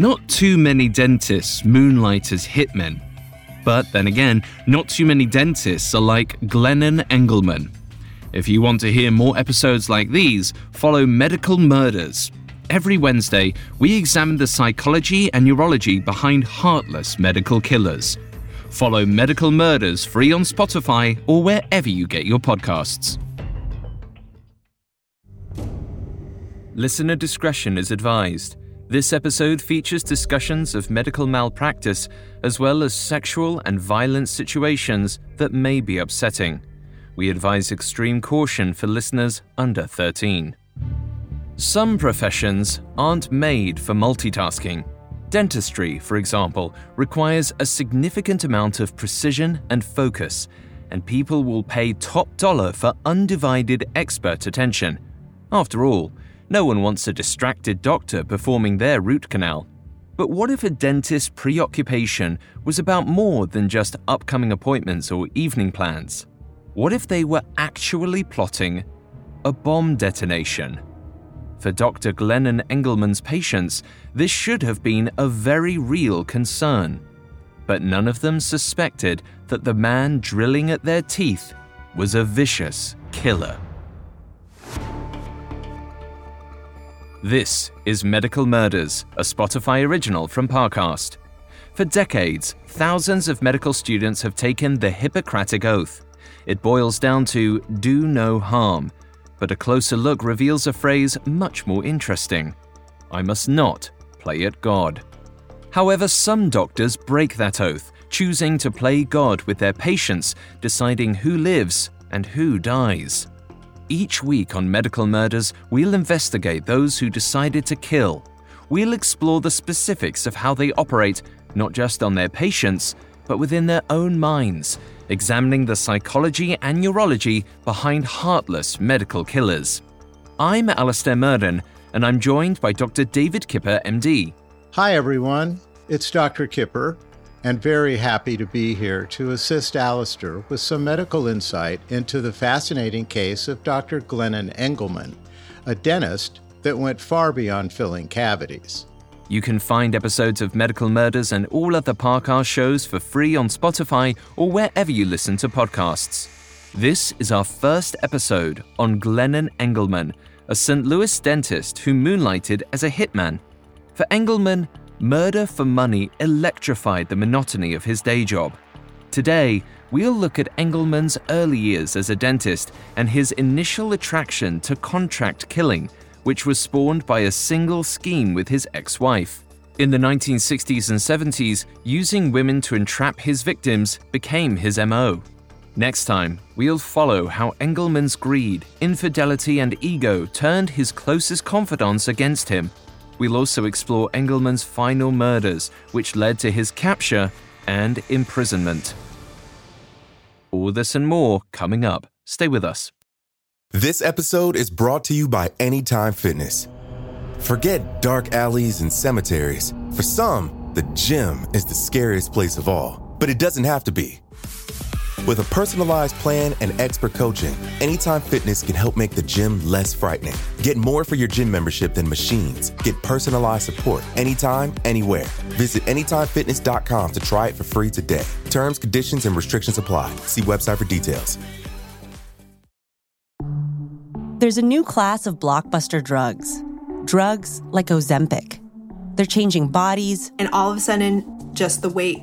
Not too many dentists moonlight as hitmen. But then again, not too many dentists are like Glennon Engleman. If you want to hear more episodes like these, follow Medical Murders. Every Wednesday, we examine the psychology and neurology behind heartless medical killers. Follow Medical Murders free on Spotify or wherever you get your podcasts. Listener discretion is advised. This episode features discussions of medical malpractice as well as sexual and violent situations that may be upsetting. We advise extreme caution for listeners under 13. Some professions aren't made for multitasking. Dentistry, for example, requires a significant amount of precision and focus, and people will pay top dollar for undivided expert attention. After all, no one wants a distracted doctor performing their root canal. But what if a dentist's preoccupation was about more than just upcoming appointments or evening plans? What if they were actually plotting a bomb detonation? For Dr. Glennon Engleman's patients, this should have been a very real concern. But none of them suspected that the man drilling at their teeth was a vicious killer. This is Medical Murders, a Spotify original from Parcast. For decades, thousands of medical students have taken the Hippocratic Oath. It boils down to do no harm, but a closer look reveals a phrase much more interesting I must not play at God. However, some doctors break that oath, choosing to play God with their patients, deciding who lives and who dies. Each week on Medical Murders, we'll investigate those who decided to kill. We'll explore the specifics of how they operate, not just on their patients, but within their own minds, examining the psychology and neurology behind heartless medical killers. I'm Alastair Murden, and I'm joined by Dr. David Kipper, MD. Hi, everyone. It's Dr. Kipper and very happy to be here to assist Alastair with some medical insight into the fascinating case of Dr. Glennon Engleman, a dentist that went far beyond filling cavities. You can find episodes of Medical Murders and all other Parcast shows for free on Spotify or wherever you listen to podcasts. This is our first episode on Glennon Engleman, a St. Louis dentist who moonlighted as a hitman. For Engleman, murder for money electrified the monotony of his day job. Today, we'll look at Engleman's early years as a dentist and his initial attraction to contract killing, which was spawned by a single scheme with his ex wife. In the 1960s and 70s, using women to entrap his victims became his MO. Next time, we'll follow how Engleman's greed, infidelity, and ego turned his closest confidants against him We'll also explore Engleman's final murders, which led to his capture and imprisonment. All this and more coming up. Stay with us. This episode is brought to you by Anytime Fitness. Forget dark alleys and cemeteries. For some, the gym is the scariest place of all, but it doesn't have to be. With a personalized plan and expert coaching, Anytime Fitness can help make the gym less frightening. Get more for your gym membership than machines. Get personalized support anytime, anywhere. Visit AnytimeFitness.com to try it for free today. Terms, conditions, and restrictions apply. See website for details. There's a new class of blockbuster drugs. Drugs like Ozempic. They're changing bodies. And all of a sudden, just the weight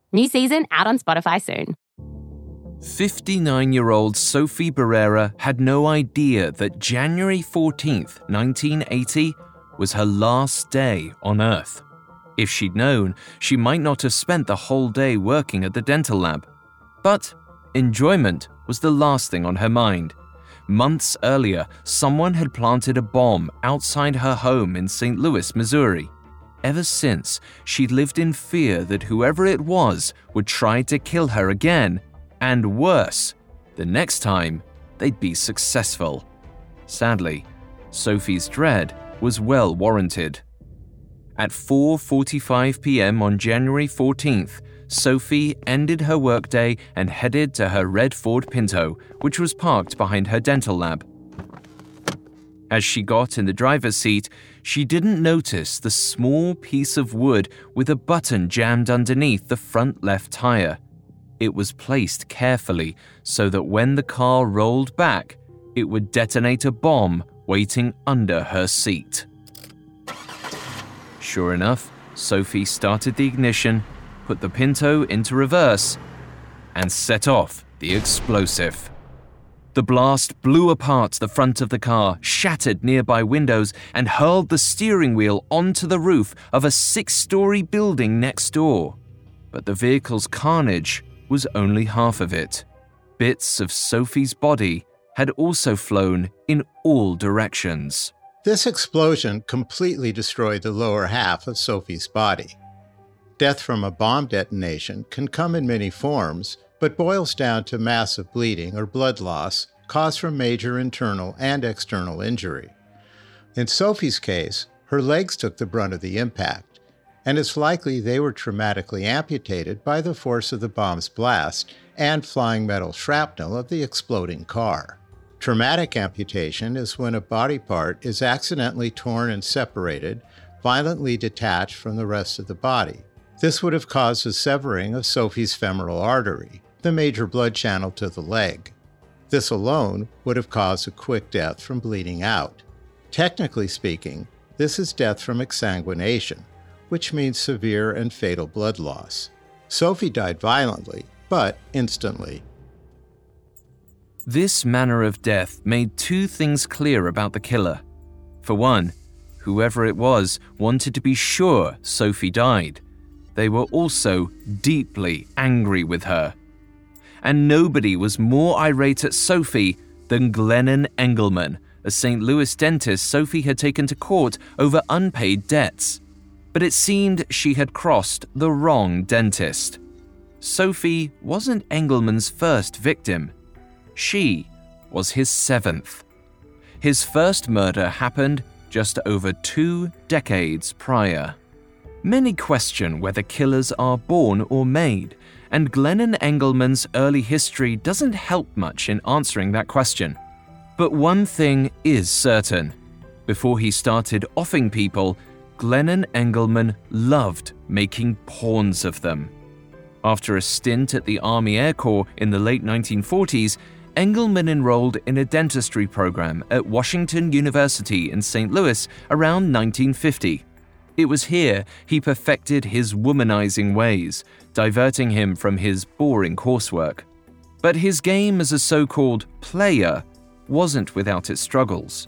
New season out on Spotify soon. 59 year old Sophie Barrera had no idea that January 14th, 1980, was her last day on Earth. If she'd known, she might not have spent the whole day working at the dental lab. But enjoyment was the last thing on her mind. Months earlier, someone had planted a bomb outside her home in St. Louis, Missouri. Ever since, she'd lived in fear that whoever it was would try to kill her again, and worse, the next time they'd be successful. Sadly, Sophie's dread was well warranted. At 4:45 p.m. on January 14th, Sophie ended her workday and headed to her red Ford Pinto, which was parked behind her dental lab. As she got in the driver's seat, she didn't notice the small piece of wood with a button jammed underneath the front left tire. It was placed carefully so that when the car rolled back, it would detonate a bomb waiting under her seat. Sure enough, Sophie started the ignition, put the Pinto into reverse, and set off the explosive. The blast blew apart the front of the car, shattered nearby windows, and hurled the steering wheel onto the roof of a six story building next door. But the vehicle's carnage was only half of it. Bits of Sophie's body had also flown in all directions. This explosion completely destroyed the lower half of Sophie's body. Death from a bomb detonation can come in many forms, but boils down to massive bleeding or blood loss caused from major internal and external injury. In Sophie's case, her legs took the brunt of the impact, and it's likely they were traumatically amputated by the force of the bomb's blast and flying metal shrapnel of the exploding car. Traumatic amputation is when a body part is accidentally torn and separated, violently detached from the rest of the body. This would have caused a severing of Sophie's femoral artery, the major blood channel to the leg. This alone would have caused a quick death from bleeding out. Technically speaking, this is death from exsanguination, which means severe and fatal blood loss. Sophie died violently, but instantly. This manner of death made two things clear about the killer. For one, whoever it was wanted to be sure Sophie died. They were also deeply angry with her and nobody was more irate at Sophie than Glennon Engleman, a St. Louis dentist Sophie had taken to court over unpaid debts. But it seemed she had crossed the wrong dentist. Sophie wasn't Engleman's first victim. She was his seventh. His first murder happened just over two decades prior. Many question whether killers are born or made, and Glennon Engleman's early history doesn't help much in answering that question. But one thing is certain before he started offing people, Glennon Engleman loved making pawns of them. After a stint at the Army Air Corps in the late 1940s, Engleman enrolled in a dentistry program at Washington University in St. Louis around 1950. It was here he perfected his womanizing ways, diverting him from his boring coursework. But his game as a so called player wasn't without its struggles.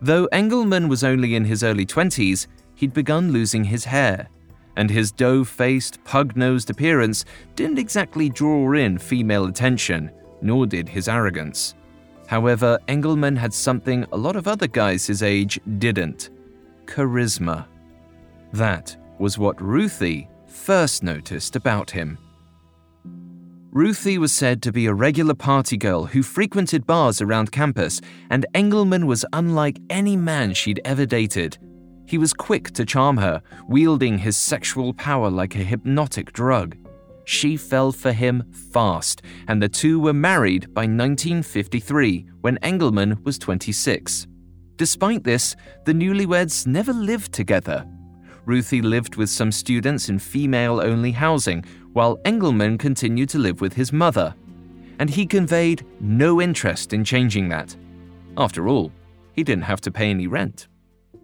Though Engleman was only in his early 20s, he'd begun losing his hair, and his dough faced, pug nosed appearance didn't exactly draw in female attention, nor did his arrogance. However, Engleman had something a lot of other guys his age didn't charisma. That was what Ruthie first noticed about him. Ruthie was said to be a regular party girl who frequented bars around campus, and Engleman was unlike any man she'd ever dated. He was quick to charm her, wielding his sexual power like a hypnotic drug. She fell for him fast, and the two were married by 1953 when Engleman was 26. Despite this, the newlyweds never lived together, Ruthie lived with some students in female only housing, while Engleman continued to live with his mother. And he conveyed no interest in changing that. After all, he didn't have to pay any rent.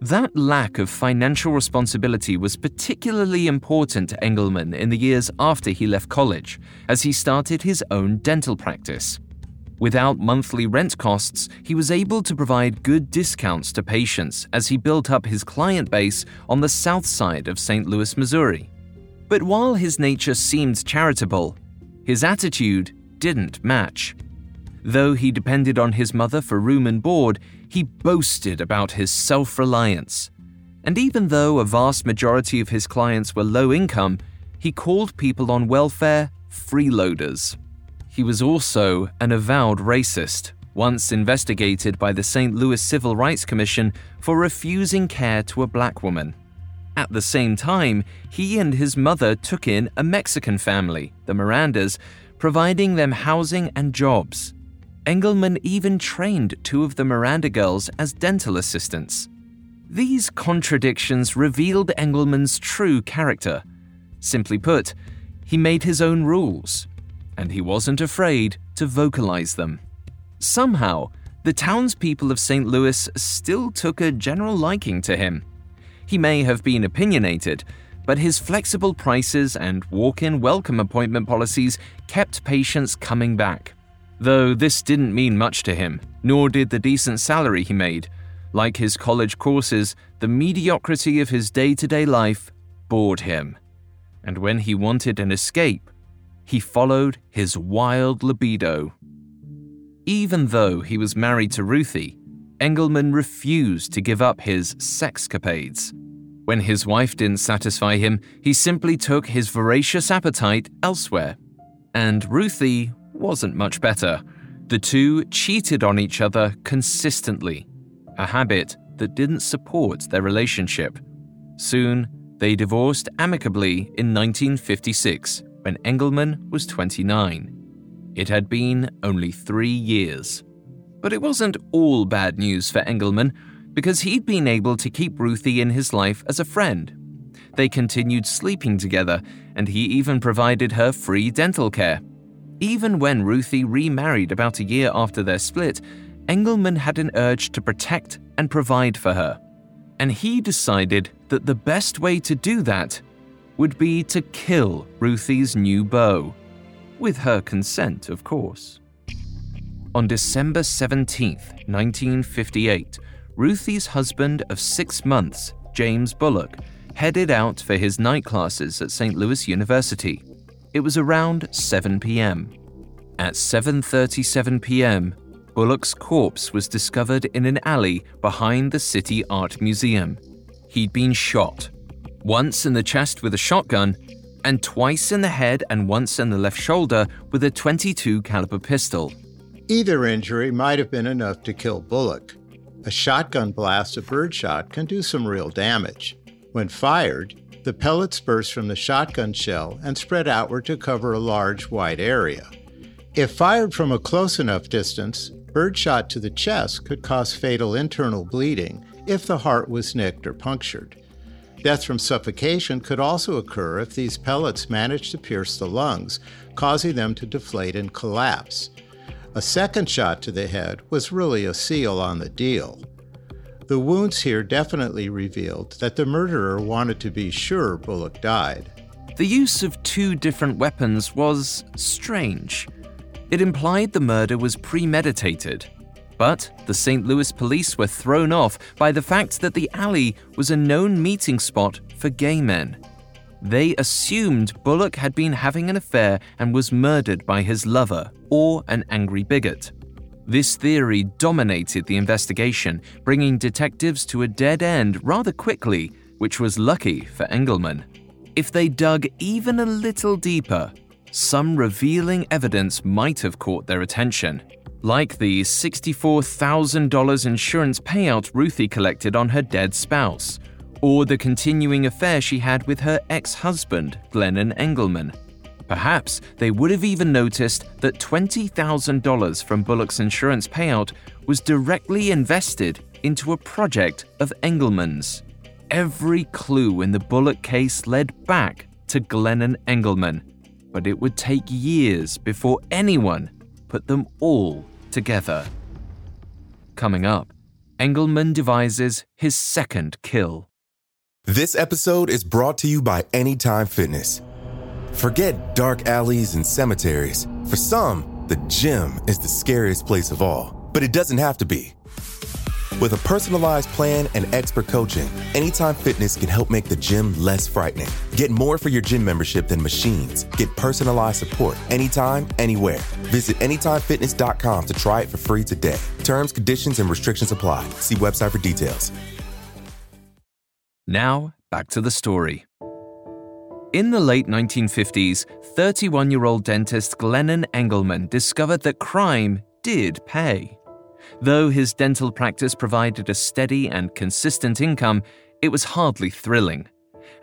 That lack of financial responsibility was particularly important to Engleman in the years after he left college, as he started his own dental practice. Without monthly rent costs, he was able to provide good discounts to patients as he built up his client base on the south side of St. Louis, Missouri. But while his nature seemed charitable, his attitude didn't match. Though he depended on his mother for room and board, he boasted about his self reliance. And even though a vast majority of his clients were low income, he called people on welfare freeloaders. He was also an avowed racist, once investigated by the St. Louis Civil Rights Commission for refusing care to a black woman. At the same time, he and his mother took in a Mexican family, the Mirandas, providing them housing and jobs. Engleman even trained two of the Miranda girls as dental assistants. These contradictions revealed Engleman's true character. Simply put, he made his own rules, and he wasn't afraid to vocalize them. Somehow, the townspeople of St. Louis still took a general liking to him. He may have been opinionated, but his flexible prices and walk in welcome appointment policies kept patients coming back. Though this didn't mean much to him, nor did the decent salary he made. Like his college courses, the mediocrity of his day to day life bored him. And when he wanted an escape, he followed his wild libido. Even though he was married to Ruthie, Engleman refused to give up his sexcapades. When his wife didn't satisfy him, he simply took his voracious appetite elsewhere. And Ruthie wasn't much better. The two cheated on each other consistently, a habit that didn't support their relationship. Soon, they divorced amicably in 1956 when Engleman was 29. It had been only three years. But it wasn't all bad news for Engleman because he'd been able to keep Ruthie in his life as a friend. They continued sleeping together, and he even provided her free dental care. Even when Ruthie remarried about a year after their split, Engleman had an urge to protect and provide for her. And he decided that the best way to do that would be to kill Ruthie's new beau. With her consent, of course. On December 17, 1958, Ruthie's husband of six months, James Bullock, headed out for his night classes at St. Louis University. It was around 7 p.m. At 7:37 p.m., Bullock's corpse was discovered in an alley behind the City Art Museum. He'd been shot, once in the chest with a shotgun, and twice in the head and once in the left shoulder with a 22 caliber pistol. Either injury might have been enough to kill Bullock. A shotgun blast of birdshot can do some real damage. When fired, the pellets burst from the shotgun shell and spread outward to cover a large wide area. If fired from a close enough distance, birdshot to the chest could cause fatal internal bleeding if the heart was nicked or punctured. Death from suffocation could also occur if these pellets managed to pierce the lungs, causing them to deflate and collapse. A second shot to the head was really a seal on the deal. The wounds here definitely revealed that the murderer wanted to be sure Bullock died. The use of two different weapons was strange. It implied the murder was premeditated. But the St. Louis police were thrown off by the fact that the alley was a known meeting spot for gay men. They assumed Bullock had been having an affair and was murdered by his lover or an angry bigot. This theory dominated the investigation, bringing detectives to a dead end rather quickly, which was lucky for Engleman. If they dug even a little deeper, some revealing evidence might have caught their attention, like the $64,000 insurance payout Ruthie collected on her dead spouse, or the continuing affair she had with her ex husband, Glennon Engleman. Perhaps they would have even noticed that $20,000 from Bullock's insurance payout was directly invested into a project of Engleman's. Every clue in the Bullock case led back to Glennon Engleman, but it would take years before anyone put them all together. Coming up, Engleman devises his second kill. This episode is brought to you by Anytime Fitness. Forget dark alleys and cemeteries. For some, the gym is the scariest place of all, but it doesn't have to be. With a personalized plan and expert coaching, Anytime Fitness can help make the gym less frightening. Get more for your gym membership than machines. Get personalized support anytime, anywhere. Visit AnytimeFitness.com to try it for free today. Terms, conditions, and restrictions apply. See website for details. Now, back to the story. In the late 1950s, 31 year old dentist Glennon Engleman discovered that crime did pay. Though his dental practice provided a steady and consistent income, it was hardly thrilling.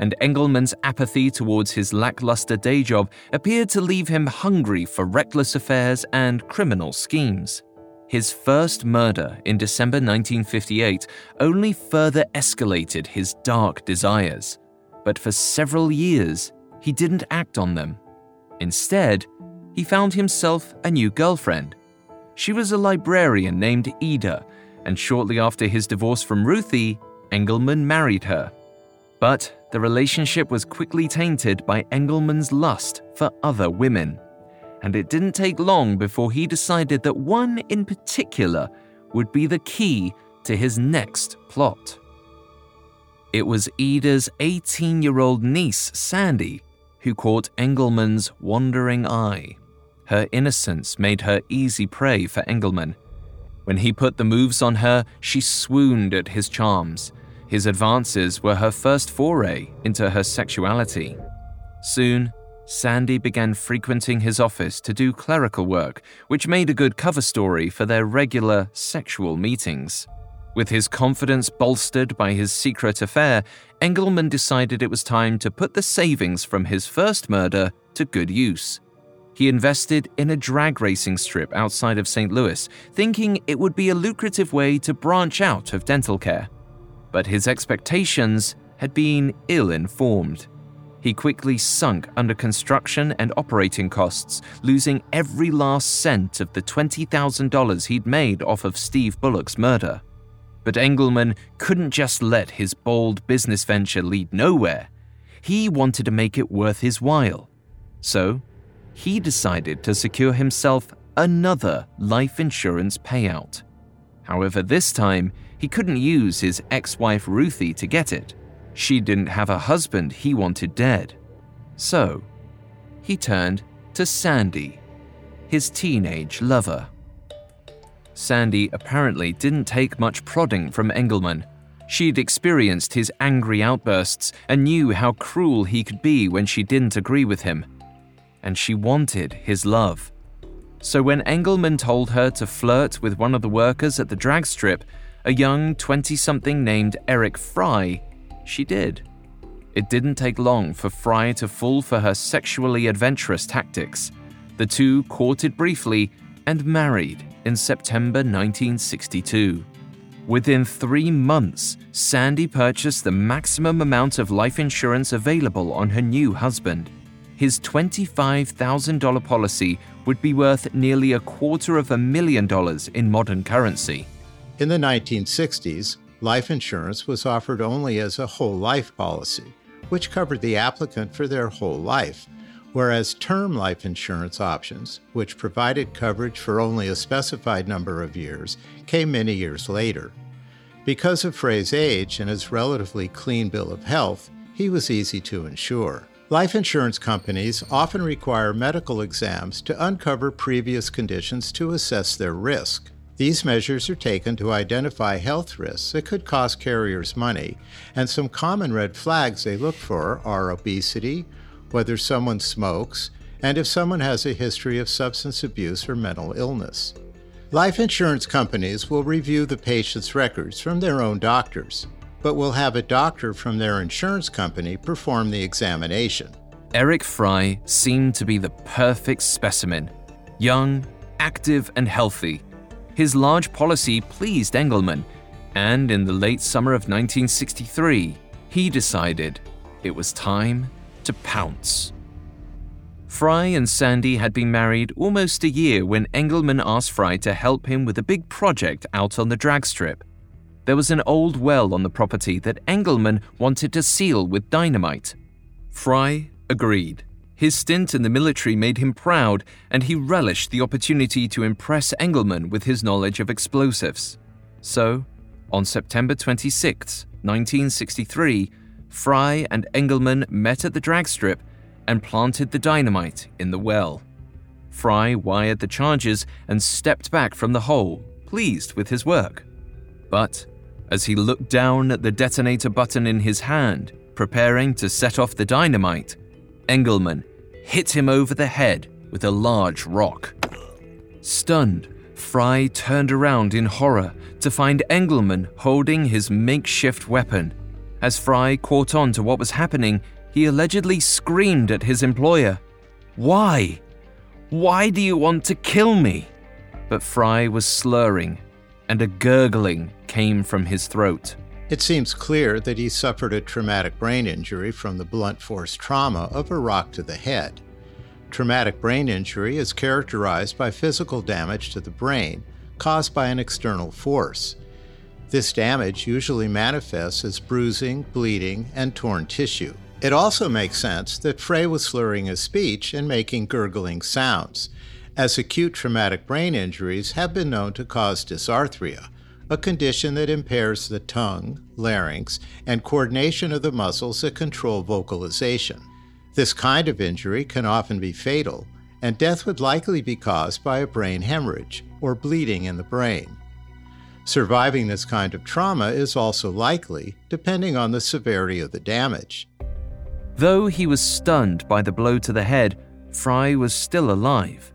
And Engleman's apathy towards his lackluster day job appeared to leave him hungry for reckless affairs and criminal schemes. His first murder in December 1958 only further escalated his dark desires. But for several years, he didn't act on them. Instead, he found himself a new girlfriend she was a librarian named Ida, and shortly after his divorce from Ruthie, Engleman married her. But the relationship was quickly tainted by Engleman's lust for other women. And it didn't take long before he decided that one in particular would be the key to his next plot. It was Ida's 18 year old niece, Sandy, who caught Engleman's wandering eye. Her innocence made her easy prey for Engleman. When he put the moves on her, she swooned at his charms. His advances were her first foray into her sexuality. Soon, Sandy began frequenting his office to do clerical work, which made a good cover story for their regular sexual meetings. With his confidence bolstered by his secret affair, Engleman decided it was time to put the savings from his first murder to good use he invested in a drag racing strip outside of St. Louis, thinking it would be a lucrative way to branch out of dental care. But his expectations had been ill informed. He quickly sunk under construction and operating costs, losing every last cent of the $20,000 he'd made off of Steve Bullock's murder. But Engleman couldn't just let his bold business venture lead nowhere. He wanted to make it worth his while. So he decided to secure himself another life insurance payout. However, this time, he couldn't use his ex wife Ruthie to get it. She didn't have a husband he wanted dead. So, he turned to Sandy, his teenage lover. Sandy apparently didn't take much prodding from Engleman. She'd experienced his angry outbursts and knew how cruel he could be when she didn't agree with him and she wanted his love. So when Engleman told her to flirt with one of the workers at the drag strip, a young 20 something named Eric Frey, she did. It didn't take long for Frey to fall for her sexually adventurous tactics. The two courted briefly and married in September 1962. Within three months, Sandy purchased the maximum amount of life insurance available on her new husband his $25,000 policy would be worth nearly a quarter of a million dollars in modern currency. In the 1960s, life insurance was offered only as a whole life policy, which covered the applicant for their whole life, whereas term life insurance options, which provided coverage for only a specified number of years, came many years later. Because of Frey's age and his relatively clean bill of health, he was easy to insure. Life insurance companies often require medical exams to uncover previous conditions to assess their risk. These measures are taken to identify health risks that could cost carriers money, and some common red flags they look for are obesity, whether someone smokes, and if someone has a history of substance abuse or mental illness. Life insurance companies will review the patient's records from their own doctors but will have a doctor from their insurance company perform the examination. Eric Frey seemed to be the perfect specimen young, active, and healthy. His large policy pleased Engleman, and in the late summer of 1963, he decided it was time to pounce. Frey and Sandy had been married almost a year when Engleman asked Frey to help him with a big project out on the drag strip. There was an old well on the property that Engleman wanted to seal with dynamite. Frey agreed. His stint in the military made him proud, and he relished the opportunity to impress Engleman with his knowledge of explosives. So, on September 26, 1963, Frey and Engleman met at the drag strip and planted the dynamite in the well. Frey wired the charges and stepped back from the hole, pleased with his work. But as he looked down at the detonator button in his hand, preparing to set off the dynamite, Engleman hit him over the head with a large rock. Stunned, Frey turned around in horror to find Engleman holding his makeshift weapon. As Frey caught on to what was happening, he allegedly screamed at his employer, Why? Why do you want to kill me? But Frey was slurring, and a gurgling came from his throat. It seems clear that he suffered a traumatic brain injury from the blunt force trauma of a rock to the head. Traumatic brain injury is characterized by physical damage to the brain caused by an external force. This damage usually manifests as bruising, bleeding, and torn tissue. It also makes sense that Frey was slurring his speech and making gurgling sounds, as acute traumatic brain injuries have been known to cause dysarthria, a condition that impairs the tongue, larynx, and coordination of the muscles that control vocalization. This kind of injury can often be fatal, and death would likely be caused by a brain hemorrhage or bleeding in the brain. Surviving this kind of trauma is also likely, depending on the severity of the damage. Though he was stunned by the blow to the head, Frey was still alive.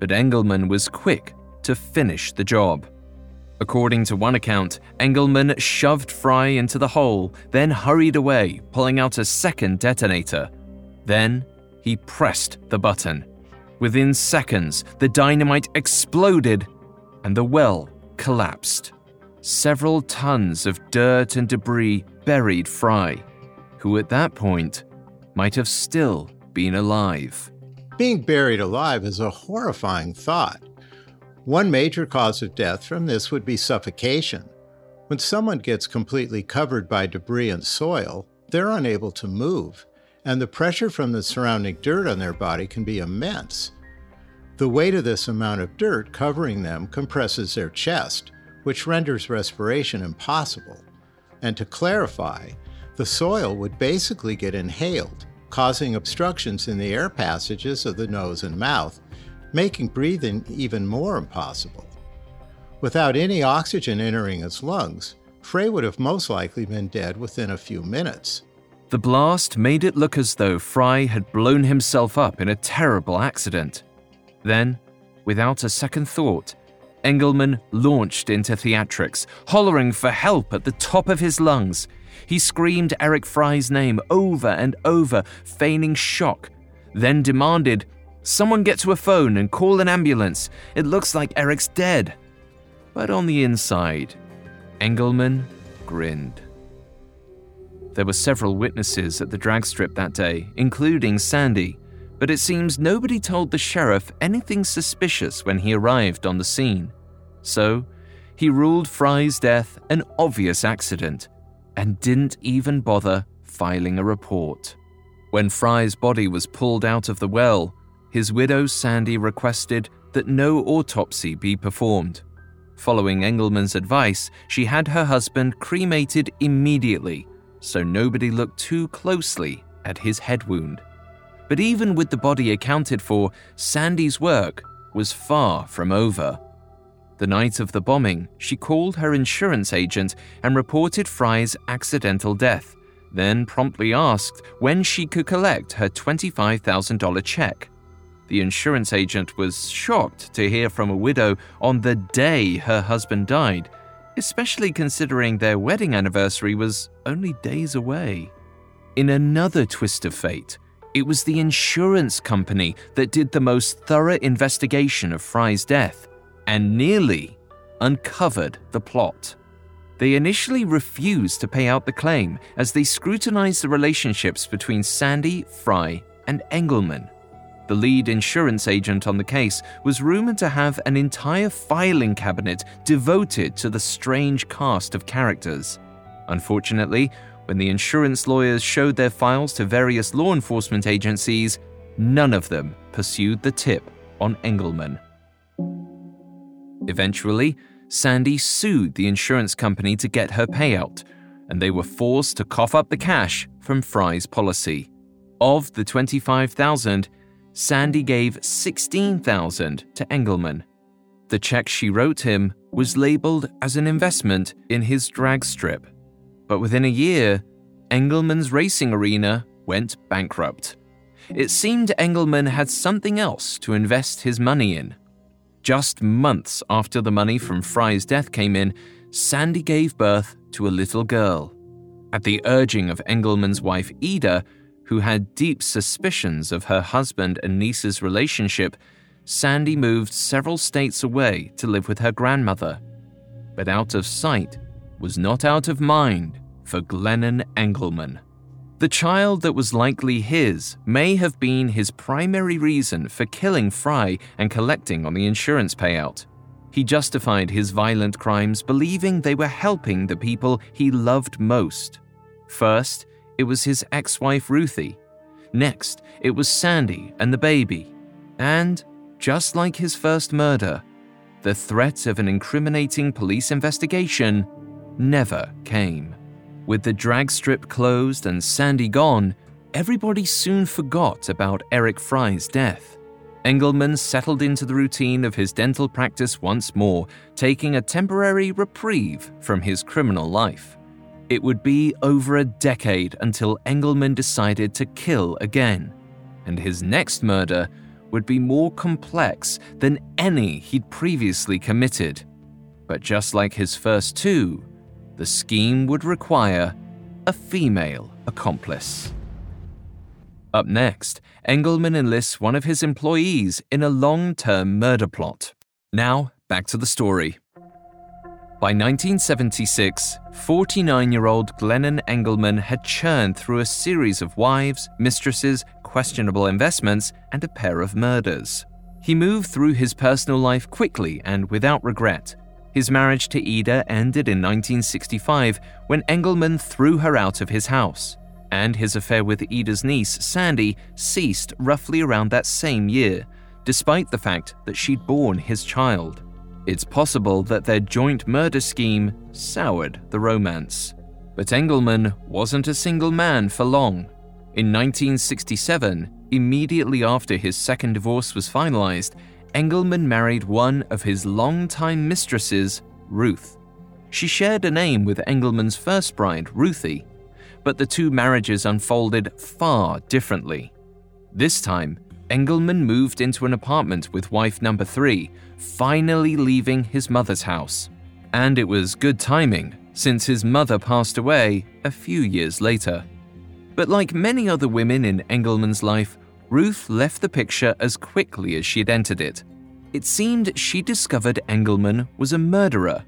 But Engleman was quick to finish the job. According to one account, Engleman shoved Frey into the hole, then hurried away, pulling out a second detonator. Then he pressed the button. Within seconds, the dynamite exploded and the well collapsed. Several tons of dirt and debris buried Frey, who at that point might have still been alive. Being buried alive is a horrifying thought. One major cause of death from this would be suffocation. When someone gets completely covered by debris and soil, they're unable to move, and the pressure from the surrounding dirt on their body can be immense. The weight of this amount of dirt covering them compresses their chest, which renders respiration impossible. And to clarify, the soil would basically get inhaled, causing obstructions in the air passages of the nose and mouth, making breathing even more impossible. Without any oxygen entering his lungs, Frey would have most likely been dead within a few minutes. The blast made it look as though Frey had blown himself up in a terrible accident. Then, without a second thought, Engleman launched into theatrics, hollering for help at the top of his lungs. He screamed Eric Frey's name over and over, feigning shock, then demanded, Someone get to a phone and call an ambulance. It looks like Eric's dead. But on the inside, Engleman grinned. There were several witnesses at the drag strip that day, including Sandy, but it seems nobody told the sheriff anything suspicious when he arrived on the scene. So, he ruled Frey's death an obvious accident and didn't even bother filing a report. When Frey's body was pulled out of the well, his widow Sandy requested that no autopsy be performed. Following Engleman's advice, she had her husband cremated immediately so nobody looked too closely at his head wound. But even with the body accounted for, Sandy's work was far from over. The night of the bombing, she called her insurance agent and reported Frey's accidental death, then promptly asked when she could collect her $25,000 check. The insurance agent was shocked to hear from a widow on the day her husband died especially considering their wedding anniversary was only days away. In another twist of fate, it was the insurance company that did the most thorough investigation of Frey's death and nearly uncovered the plot. They initially refused to pay out the claim as they scrutinized the relationships between Sandy, Frey, and Engleman. the lead insurance agent on the case, was rumored to have an entire filing cabinet devoted to the strange cast of characters. Unfortunately, when the insurance lawyers showed their files to various law enforcement agencies, none of them pursued the tip on Engleman. Eventually, Sandy sued the insurance company to get her payout, and they were forced to cough up the cash from Frey's policy. Of the 25,000, Sandy gave 16,000 to Engleman. The check she wrote him was labeled as an investment in his drag strip. But within a year, Engleman's racing arena went bankrupt. It seemed Engleman had something else to invest his money in. Just months after the money from Frey's death came in, Sandy gave birth to a little girl. At the urging of Engleman's wife Ida, who had deep suspicions of her husband and niece's relationship, Sandy moved several states away to live with her grandmother. But out of sight was not out of mind for Glennon Engleman. The child that was likely his may have been his primary reason for killing Frey and collecting on the insurance payout. He justified his violent crimes believing they were helping the people he loved most. First, it was his ex wife Ruthie. Next, it was Sandy and the baby. And, just like his first murder, the threat of an incriminating police investigation never came. With the drag strip closed and Sandy gone, everybody soon forgot about Eric Frey's death. Engleman settled into the routine of his dental practice once more, taking a temporary reprieve from his criminal life. It would be over a decade until Engleman decided to kill again, and his next murder would be more complex than any he'd previously committed. But just like his first two, the scheme would require a female accomplice. Up next, Engleman enlists one of his employees in a long term murder plot. Now, back to the story. By 1976, 49 year old Glennon Engleman had churned through a series of wives, mistresses, questionable investments, and a pair of murders. He moved through his personal life quickly and without regret. His marriage to Ida ended in 1965 when Engleman threw her out of his house and his affair with Ida's niece, Sandy, ceased roughly around that same year, despite the fact that she'd borne his child. It's possible that their joint murder scheme soured the romance. But Engleman wasn't a single man for long. In 1967, immediately after his second divorce was finalized, Engleman married one of his longtime mistresses, Ruth. She shared a name with Engleman's first bride, Ruthie, but the two marriages unfolded far differently. This time, Engleman moved into an apartment with wife number three, finally leaving his mother's house. And it was good timing, since his mother passed away a few years later. But like many other women in Engleman's life, Ruth left the picture as quickly as she'd entered it. It seemed she discovered Engleman was a murderer,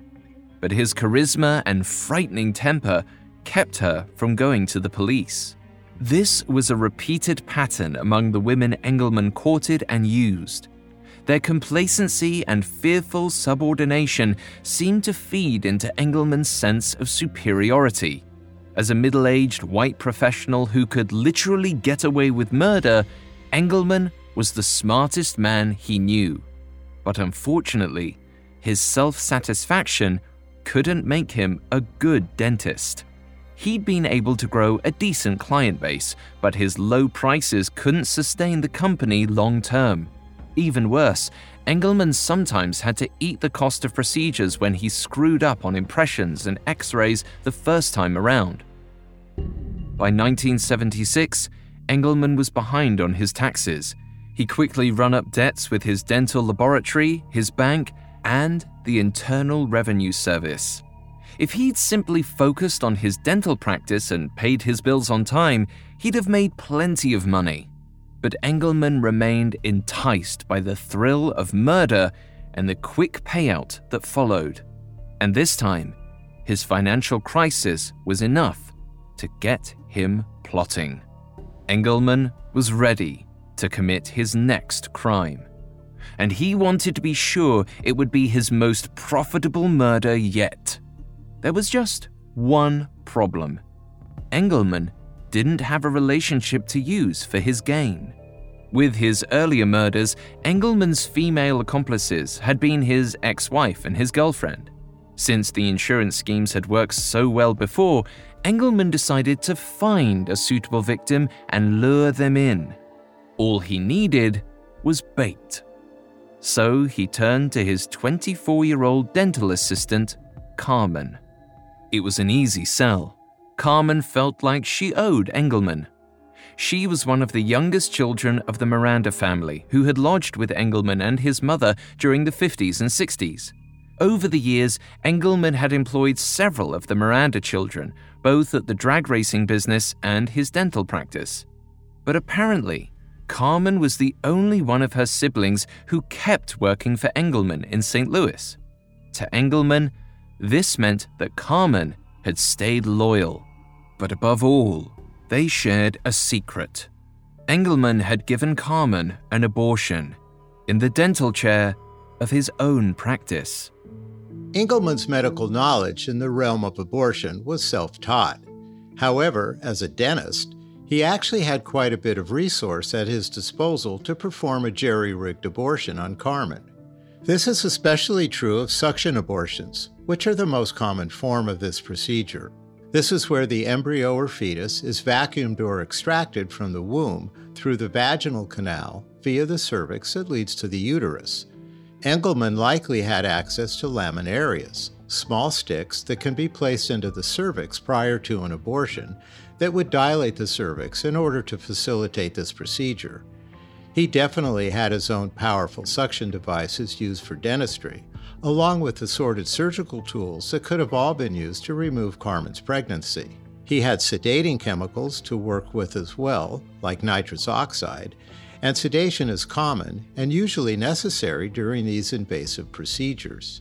but his charisma and frightening temper kept her from going to the police. This was a repeated pattern among the women Engleman courted and used. Their complacency and fearful subordination seemed to feed into Engleman's sense of superiority. As a middle aged white professional who could literally get away with murder, Engleman was the smartest man he knew. But unfortunately, his self satisfaction couldn't make him a good dentist. He'd been able to grow a decent client base, but his low prices couldn't sustain the company long term. Even worse, Engleman sometimes had to eat the cost of procedures when he screwed up on impressions and x rays the first time around. By 1976, Engleman was behind on his taxes. He quickly run up debts with his dental laboratory, his bank, and the Internal Revenue Service. If he'd simply focused on his dental practice and paid his bills on time, he'd have made plenty of money. But Engleman remained enticed by the thrill of murder and the quick payout that followed. And this time, his financial crisis was enough to get him plotting. Engleman was ready to commit his next crime. And he wanted to be sure it would be his most profitable murder yet. There was just one problem Engleman didn't have a relationship to use for his gain. With his earlier murders, Engleman's female accomplices had been his ex wife and his girlfriend. Since the insurance schemes had worked so well before, Engleman decided to find a suitable victim and lure them in. All he needed was bait. So he turned to his 24 year old dental assistant, Carmen. It was an easy sell. Carmen felt like she owed Engleman she was one of the youngest children of the Miranda family who had lodged with Engleman and his mother during the 50s and 60s. Over the years, Engleman had employed several of the Miranda children, both at the drag racing business and his dental practice. But apparently, Carmen was the only one of her siblings who kept working for Engleman in St. Louis. To Engleman, this meant that Carmen had stayed loyal. But above all, they shared a secret. Engleman had given Carmen an abortion in the dental chair of his own practice. Engleman's medical knowledge in the realm of abortion was self taught. However, as a dentist, he actually had quite a bit of resource at his disposal to perform a jerry rigged abortion on Carmen. This is especially true of suction abortions, which are the most common form of this procedure. This is where the embryo or fetus is vacuumed or extracted from the womb through the vaginal canal via the cervix that leads to the uterus. Engleman likely had access to laminarias, small sticks that can be placed into the cervix prior to an abortion that would dilate the cervix in order to facilitate this procedure. He definitely had his own powerful suction devices used for dentistry, along with assorted surgical tools that could have all been used to remove Carmen's pregnancy. He had sedating chemicals to work with as well, like nitrous oxide, and sedation is common and usually necessary during these invasive procedures.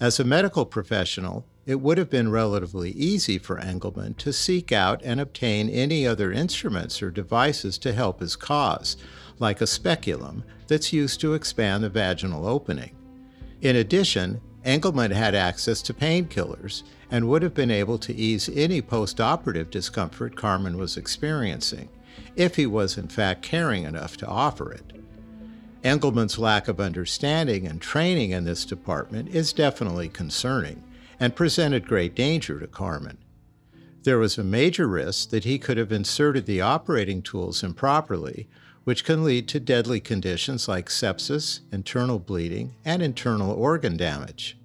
As a medical professional, it would have been relatively easy for Engleman to seek out and obtain any other instruments or devices to help his cause, like a speculum that's used to expand the vaginal opening. In addition, Engleman had access to painkillers and would have been able to ease any postoperative discomfort Carmen was experiencing, if he was in fact caring enough to offer it. Engleman's lack of understanding and training in this department is definitely concerning and presented great danger to Carmen. There was a major risk that he could have inserted the operating tools improperly which can lead to deadly conditions like sepsis, internal bleeding, and internal organ damage.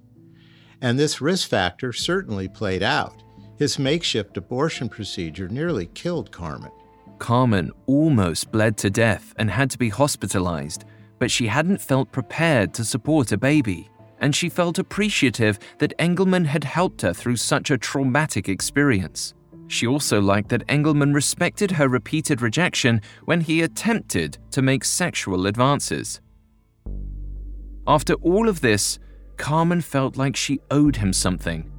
And this risk factor certainly played out. His makeshift abortion procedure nearly killed Carmen. Carmen almost bled to death and had to be hospitalized, but she hadn't felt prepared to support a baby, and she felt appreciative that Engleman had helped her through such a traumatic experience. She also liked that Engleman respected her repeated rejection when he attempted to make sexual advances. After all of this, Carmen felt like she owed him something,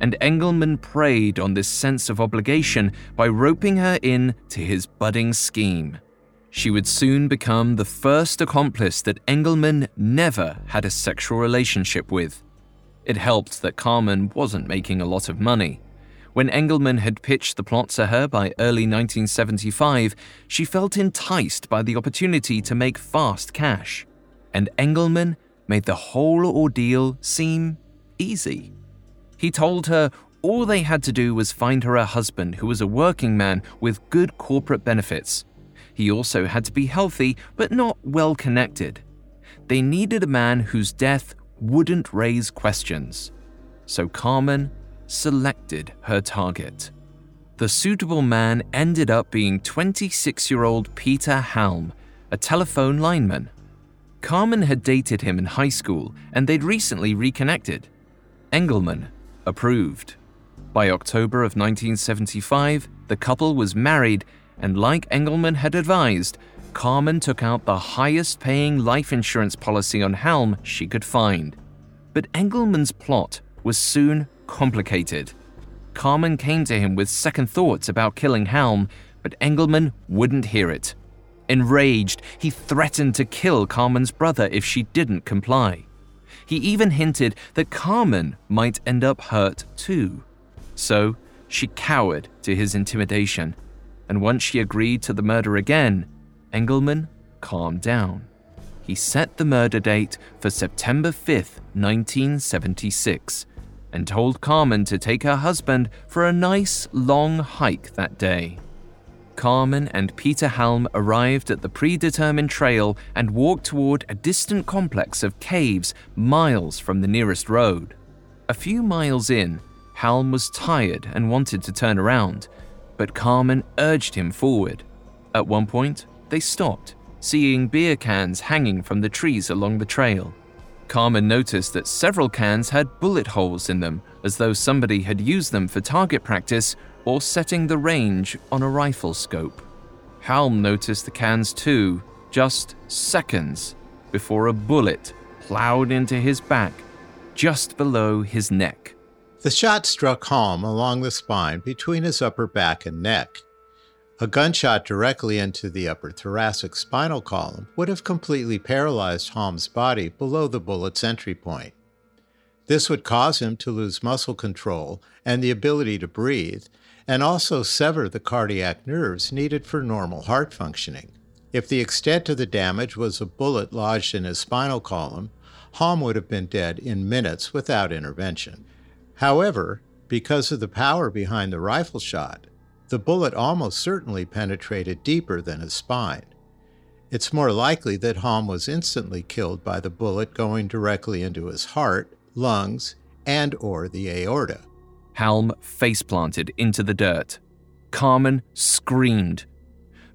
and Engleman preyed on this sense of obligation by roping her in to his budding scheme. She would soon become the first accomplice that Engleman never had a sexual relationship with. It helped that Carmen wasn't making a lot of money. When Engleman had pitched the plot to her by early 1975, she felt enticed by the opportunity to make fast cash, and Engleman made the whole ordeal seem easy. He told her all they had to do was find her a husband who was a working man with good corporate benefits. He also had to be healthy but not well connected. They needed a man whose death wouldn't raise questions. So Carmen selected her target. The suitable man ended up being 26 year old Peter Halm, a telephone lineman. Carmen had dated him in high school and they'd recently reconnected. Engleman approved. By October of 1975, the couple was married, and like Engleman had advised, Carmen took out the highest paying life insurance policy on Halm she could find. But Engleman's plot was soon complicated. Carmen came to him with second thoughts about killing Halm, but Engleman wouldn't hear it. Enraged, he threatened to kill Carmen's brother if she didn't comply. He even hinted that Carmen might end up hurt too. So, she cowered to his intimidation, and once she agreed to the murder again, Engleman calmed down. He set the murder date for September 5th, 1976, and told Carmen to take her husband for a nice long hike that day. Carmen and Peter Halm arrived at the predetermined trail and walked toward a distant complex of caves miles from the nearest road. A few miles in, Halm was tired and wanted to turn around, but Carmen urged him forward. At one point, they stopped, seeing beer cans hanging from the trees along the trail. Carmen noticed that several cans had bullet holes in them, as though somebody had used them for target practice or setting the range on a rifle scope. Halm noticed the cans too, just seconds before a bullet plowed into his back just below his neck. The shot struck Halm along the spine between his upper back and neck. A gunshot directly into the upper thoracic spinal column would have completely paralyzed Halm's body below the bullet's entry point. This would cause him to lose muscle control and the ability to breathe, and also sever the cardiac nerves needed for normal heart functioning. If the extent of the damage was a bullet lodged in his spinal column, Halm would have been dead in minutes without intervention. However, because of the power behind the rifle shot, the bullet almost certainly penetrated deeper than his spine. It's more likely that Halm was instantly killed by the bullet going directly into his heart, lungs, and or the aorta. Halm face planted into the dirt. Carmen screamed.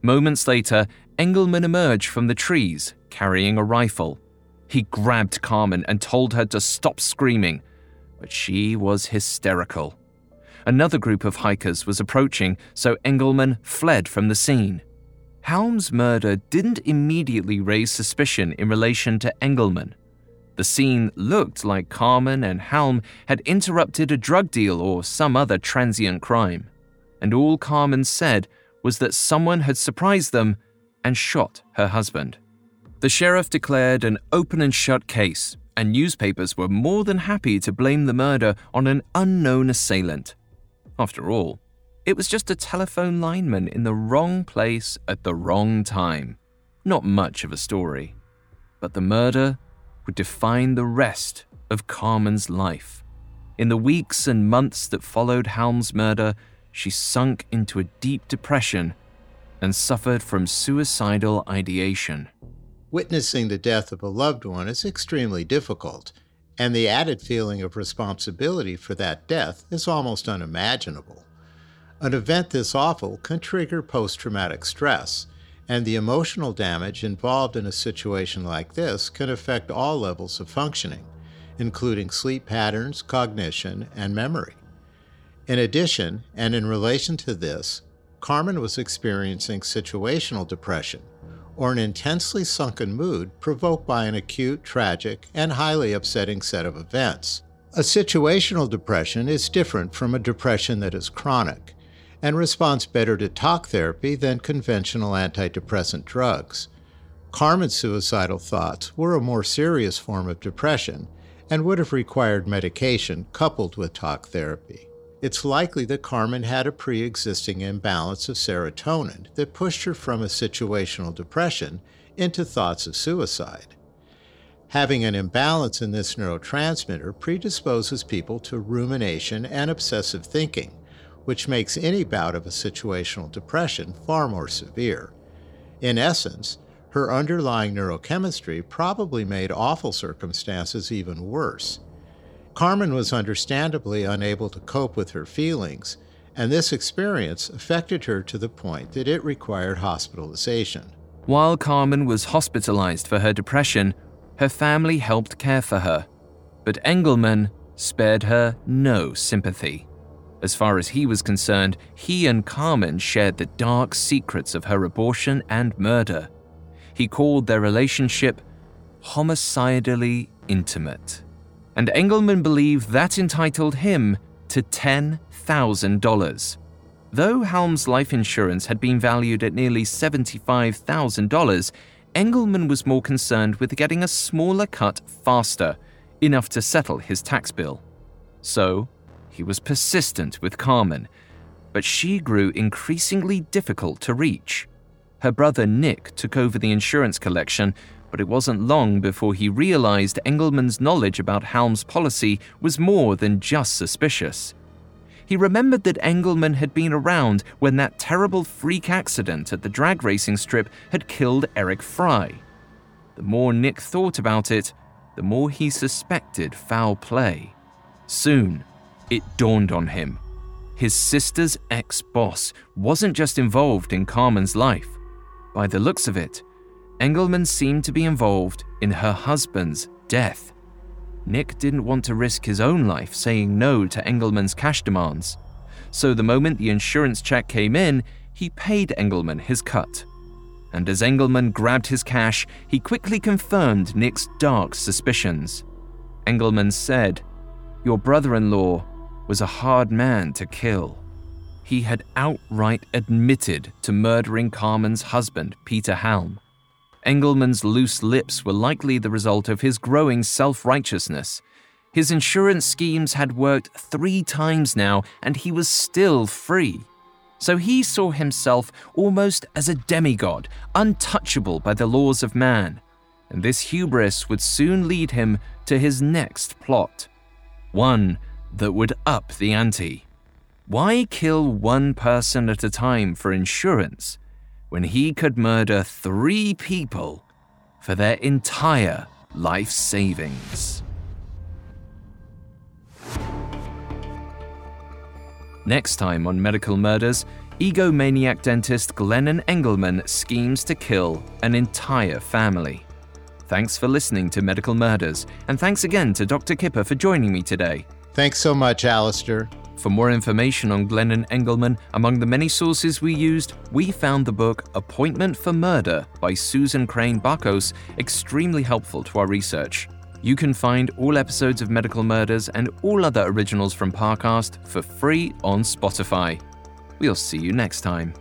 Moments later, Engleman emerged from the trees, carrying a rifle. He grabbed Carmen and told her to stop screaming, but she was hysterical. Another group of hikers was approaching, so Engleman fled from the scene. Halm's murder didn't immediately raise suspicion in relation to Engleman. The scene looked like Carmen and Halm had interrupted a drug deal or some other transient crime, and all Carmen said was that someone had surprised them and shot her husband. The sheriff declared an open and shut case, and newspapers were more than happy to blame the murder on an unknown assailant. After all, it was just a telephone lineman in the wrong place at the wrong time. Not much of a story. But the murder would define the rest of Carmen's life. In the weeks and months that followed Halm's murder, she sunk into a deep depression and suffered from suicidal ideation. Witnessing the death of a loved one is extremely difficult, and the added feeling of responsibility for that death is almost unimaginable. An event this awful can trigger post traumatic stress, and the emotional damage involved in a situation like this can affect all levels of functioning, including sleep patterns, cognition, and memory. In addition, and in relation to this, Carmen was experiencing situational depression, or an intensely sunken mood provoked by an acute, tragic, and highly upsetting set of events. A situational depression is different from a depression that is chronic and responds better to talk therapy than conventional antidepressant drugs. Carmen's suicidal thoughts were a more serious form of depression and would have required medication coupled with talk therapy. It's likely that Carmen had a pre existing imbalance of serotonin that pushed her from a situational depression into thoughts of suicide. Having an imbalance in this neurotransmitter predisposes people to rumination and obsessive thinking, which makes any bout of a situational depression far more severe. In essence, her underlying neurochemistry probably made awful circumstances even worse. Carmen was understandably unable to cope with her feelings, and this experience affected her to the point that it required hospitalization. While Carmen was hospitalized for her depression, her family helped care for her, but Engleman spared her no sympathy. As far as he was concerned, he and Carmen shared the dark secrets of her abortion and murder. He called their relationship homicidally intimate. And Engleman believed that entitled him to $10,000. Though Halm's life insurance had been valued at nearly $75,000, Engleman was more concerned with getting a smaller cut faster, enough to settle his tax bill. So, he was persistent with Carmen, but she grew increasingly difficult to reach. Her brother Nick took over the insurance collection, but it wasn't long before he realized Engleman's knowledge about Halm's policy was more than just suspicious. He remembered that Engleman had been around when that terrible freak accident at the drag racing strip had killed Eric Frey. The more Nick thought about it, the more he suspected foul play. Soon, it dawned on him. His sister's ex boss wasn't just involved in Carmen's life. By the looks of it, Engleman seemed to be involved in her husband's death. Nick didn't want to risk his own life saying no to Engleman's cash demands. So the moment the insurance check came in, he paid Engleman his cut. And as Engleman grabbed his cash, he quickly confirmed Nick's dark suspicions. Engleman said, Your brother in law was a hard man to kill. He had outright admitted to murdering Carmen's husband, Peter Halm. Engleman's loose lips were likely the result of his growing self righteousness. His insurance schemes had worked three times now, and he was still free. So he saw himself almost as a demigod, untouchable by the laws of man. And this hubris would soon lead him to his next plot one that would up the ante. Why kill one person at a time for insurance when he could murder three people for their entire life savings. Next time on Medical Murders, egomaniac dentist Glennon Engleman schemes to kill an entire family. Thanks for listening to Medical Murders, and thanks again to Dr. Kipper for joining me today. Thanks so much, Alastair. For more information on Glennon Engleman, among the many sources we used, we found the book Appointment for Murder by Susan Crain Bakos extremely helpful to our research. You can find all episodes of Medical Murders and all other originals from Parcast for free on Spotify. We'll see you next time.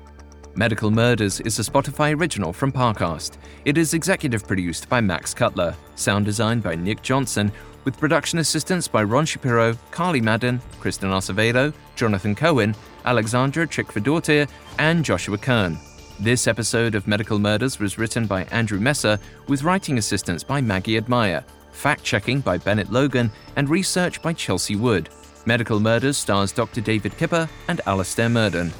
Medical Murders is a Spotify original from Parcast. It is executive produced by Max Cutler, sound designed by Nick Johnson, with production assistance by Ron Shapiro, Carly Madden, Kristen Acevedo, Jonathan Cohen, Alexandra Chickfordortir, and Joshua Kern. This episode of Medical Murders was written by Andrew Messer, with writing assistance by Maggie Admire, fact checking by Bennett Logan, and research by Chelsea Wood. Medical Murders stars Dr. David Kipper and Alastair Murden.